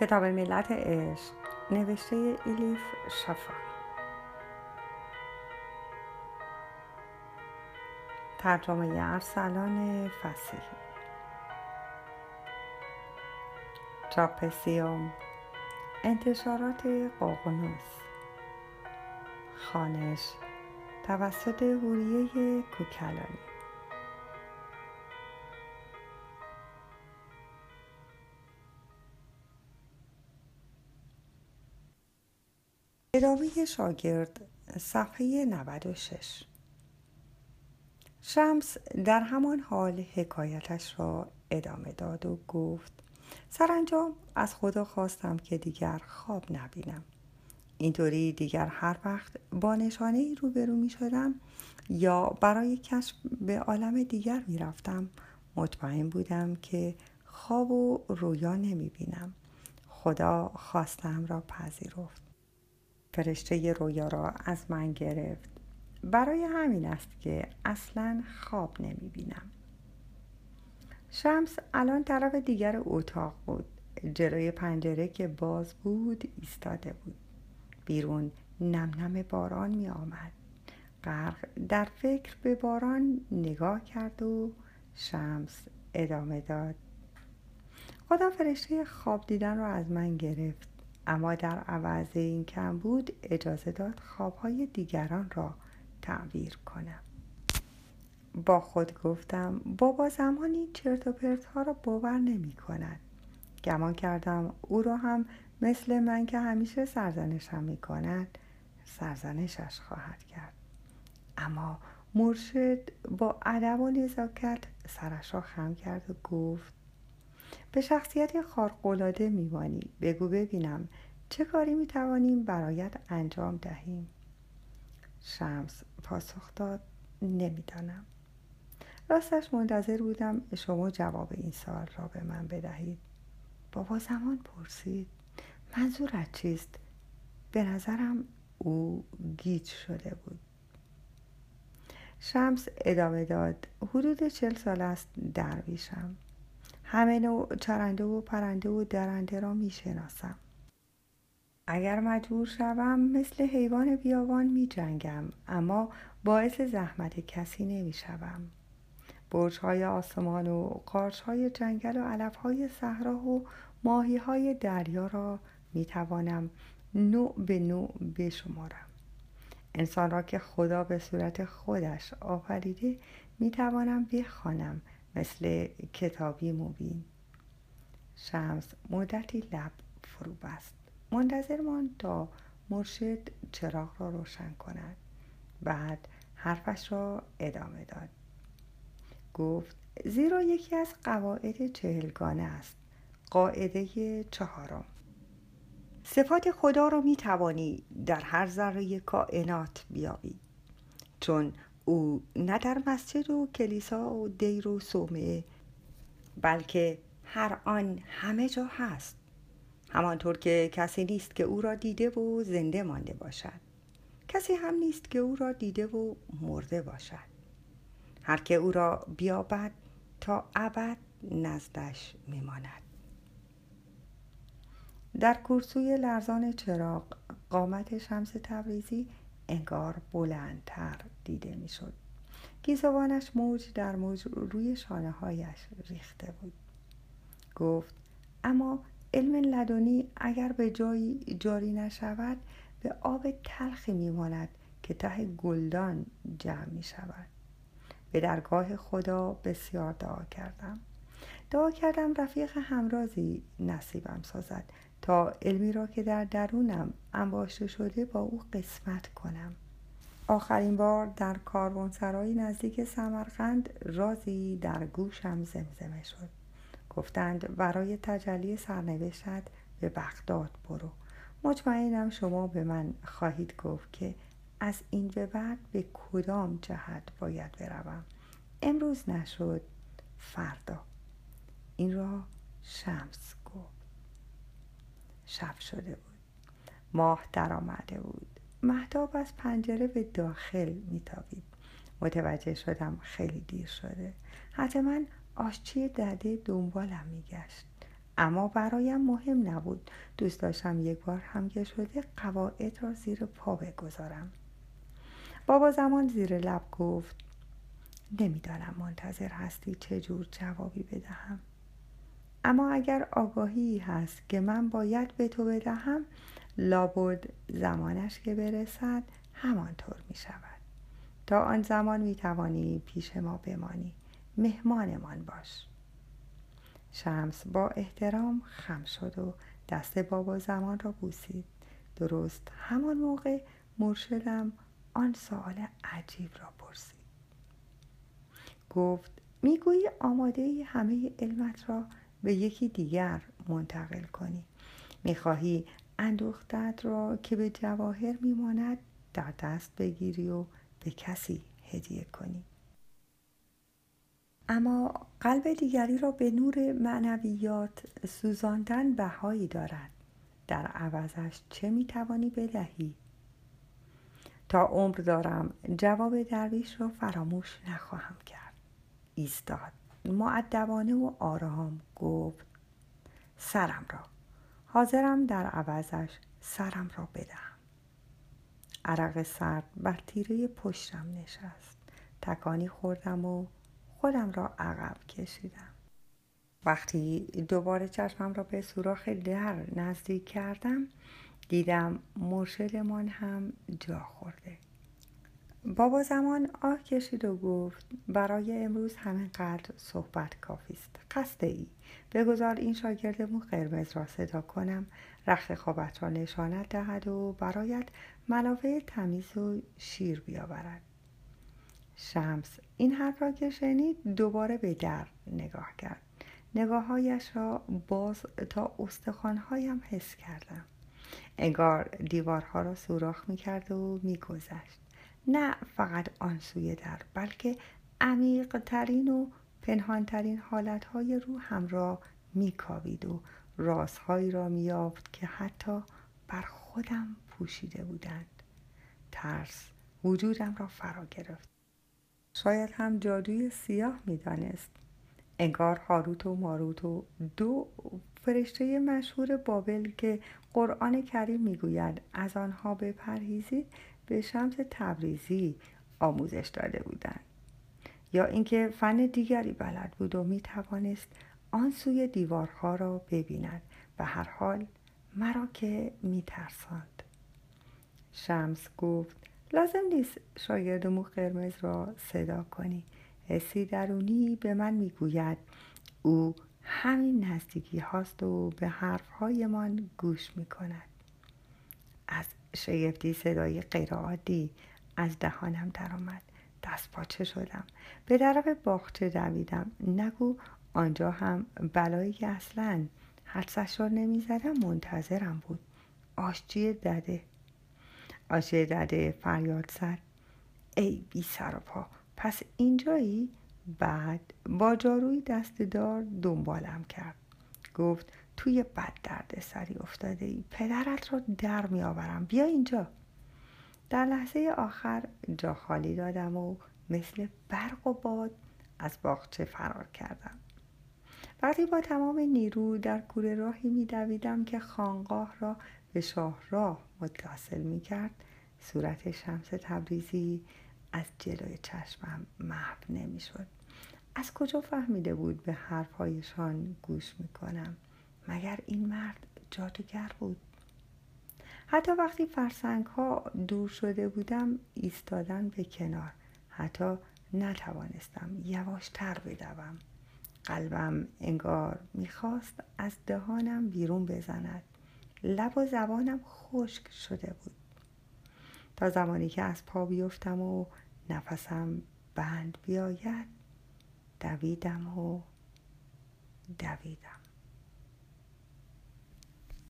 کتاب ملت عشق نوشته ایلیف شفا. ترجمه ارسلان فسیحی. چاپسیوم انتشارات قاقنوس خانش توسط هوریه کوکلانی. ادامه شاگرد صفحه 96 شمس در همان حال حکایتش را ادامه داد و گفت سرانجام از خدا خواستم که دیگر خواب نبینم. اینطوری دیگر هر وقت با نشانه ای روبرو می شدم یا برای کشف به عالم دیگر می رفتم مطمئن بودم که خواب و رویا نمی بینم خدا خواستم را پذیرفت. فرشته رویا را از من گرفت. برای همین است که اصلا خواب نمی بینم. شمس الان طرف دیگر اتاق بود. جلوی پنجره که باز بود ایستاده بود. بیرون نم نم باران می آمد. غرق در فکر به باران نگاه کرد و شمس ادامه داد. خدا فرشته خواب دیدن را از من گرفت. اما در عوض این کم بود اجازه داد خوابهای دیگران را تعبیر کنم. با خود گفتم بابا زمانی چرت و پرت ها را باور نمی کند. گمان کردم او را هم مثل من که همیشه سرزنشم می کند سرزنشش خواهد کرد. اما مرشد با ادب و نزاکت سرش را خم کرد و گفت به شخصیت خارق‌العاده میمانی بگو ببینم چه کاری می‌توانیم برایت انجام دهیم. شمس پاسخ داد نمی‌دانم. راستش منتظر بودم شما جواب این سوال را به من بدهید. بابا زمان پرسید منظورت چیست؟ به نظرم او گیج شده بود. شمس ادامه داد حدود چل سال است درویشم. همه نوع چرنده و پرنده و درنده را می شناسم اگر مجبور شوم مثل حیوان بیابان می جنگم اما باعث زحمت کسی نمی شوم برج های آسمان و قارچ های جنگل و علف های صحرا و ماهی های دریا را می توانم نوع به نوع بشمارم. انسان را که خدا به صورت خودش آفریده می توانم بخوانم مثل کتابی مبین. شمس مدتی لب فرو بست. منتظر ماند تا مرشد چراغ را روشن کند. بعد حرفش را ادامه داد. گفت زیرا یکی از قواعد چهلگانه است. قاعده چهارم. صفات خدا را می توانی در هر ذره کائنات بیابی. چون او نه در مسجد و کلیسا و دیر و صومعه بلکه هر آن همه جا هست. همانطور که کسی نیست که او را دیده و زنده مانده باشد. کسی هم نیست که او را دیده و مرده باشد. هر که او را بیابد تا ابد نزدش میماند. در کورسوی لرزان چراغ قامت شمس تبریزی انگار بلندتر دیده می‌شد. گیزوانش موج در موج روی شانه هایش ریخته بود. گفت اما علم لدنی اگر به جایی جاری نشود به آب تلخی میماند که ته گلدان جمع می شود به درگاه خدا بسیار دعا کردم. دعا کردم رفیق همرازی نصیبم سازد. تا علمی را که در درونم انباشته شده با او قسمت کنم. آخرین بار در کاروانسرای نزدیک سمرقند رازی در گوشم زمزمه شد. گفتند برای تجلی سرنوشتت به بغداد برو. مطمئنم شما به من خواهید گفت که از این به بعد به کدام جهت باید بروم. امروز نشد فردا. این را شمس شب شده بود. ماه در آمده بود. محتاب از پنجره به داخل میتابید. متوجه شدم خیلی دیر شده. حتما آشچی دده دنبالم میگشت. اما برایم مهم نبود. دوست داشتم یک بار هم که شده قواعد را زیر پا بگذارم. بابا زمان زیر لب گفت نمی‌دانم منتظر هستی چه جور جوابی بدهم. اما اگر آگاهی هست که من باید به تو بدهم لابد زمانش که برسد همانطور می شود. تا آن زمان می توانی پیش ما بمانی. مهمانمان باش. شمس با احترام خم شد و دست بابا زمان را بوسید. درست همان موقع مرشدم آن سوال عجیب را پرسید. گفت می‌گویی آماده همه علمت را به یکی دیگر منتقل کنی. می‌خواهی اندوختت را که به جواهر میماند در دست بگیری و به کسی هدیه کنی. اما قلب دیگری را به نور معنویات سوزاندن بهایی دارد. در عوضش چه می‌توانی بدهی؟ تا عمر دارم جواب درویش را فراموش نخواهم کرد. ایستاد. معدبانه و آرام گفت سرم را. حاضرم در عوضش سرم را بدهم. عرق سرد بر تیره پشتم نشست. تکانی خوردم و خودم را عقب کشیدم. وقتی دوباره چشمم را به سوراخ در نزدیک کردم دیدم مرشدمان هم جا خورده. بابا زمان آه کشید و گفت برای امروز همینقدر صحبت کافی است. قصد ای بگذار این شاگردمون قرمز را صدا کنم. رخت خوابت را نشانت دهد و برایت ملافه تمیز و شیر بیاورد. شمس این حرف را که شنید دوباره به در نگاه کرد. نگاههایش را باز تا استخوانهایم حس کردم. انگار دیوارها را سوراخ می‌کرد و میگذشت. نه فقط آن سوی در بلکه عمیق ترین و پنهانترین حالتهای هم را میکاوید و رازهایی را میافت که حتی بر خودم پوشیده بودند. ترس وجودم را فرا گرفت. شاید هم جادوی سیاه می‌دانست. انگار هاروت و ماروت و دو فرشته مشهور بابل که قرآن کریم می‌گوید از آنها بپرهیزید به شمس تبریزی آموزش داده بودند یا اینکه فن دیگری بلد بود و می توانست آن سوی دیوارها را ببیند و هر حال مرا که می ترساند. شمس گفت لازم نیست شاگرد مو قرمز را صدا کنی حسی درونی به من می‌گوید او همین نزدیکی هاست و به حرفهایمان گوش می کند. از شگفتی صدای غیرعادی از دهانم درآمد. دست پاچه شدم. به طرف باغچه دویدم. نگو آنجا هم بلایی که اصلا حدسش را نمی‌زدم منتظرم بود. آشجی دده. آشجی دده فریاد زد. ای بی سر و پا پس اینجایی؟ بعد با جاروی دستدار دنبالم کرد. گفت توی بد درد سری افتاده ای. پدرت را در می آورم بیا اینجا. در لحظه آخر جا خالی دادم و مثل برق و باد از باغچه فرار کردم. وقتی با تمام نیرو در کوره راهی می دویدم که خانقاه را به شاه راه متصل می کرد صورت شمس تبریزی از جلوی چشمم محو نمی شد از کجا فهمیده بود به حرفهایشان گوش می کنم مگر این مرد جادوگر بود؟ حتی وقتی فرسنگ ها دور شده بودم ایستادن به کنار. حتی نتوانستم یواشتر بدوم. قلبم انگار می‌خواست از دهانم بیرون بزند. لب و زبانم خشک شده بود. تا زمانی که از پا بیفتم و نفسم بند بیاید دویدم و دویدم.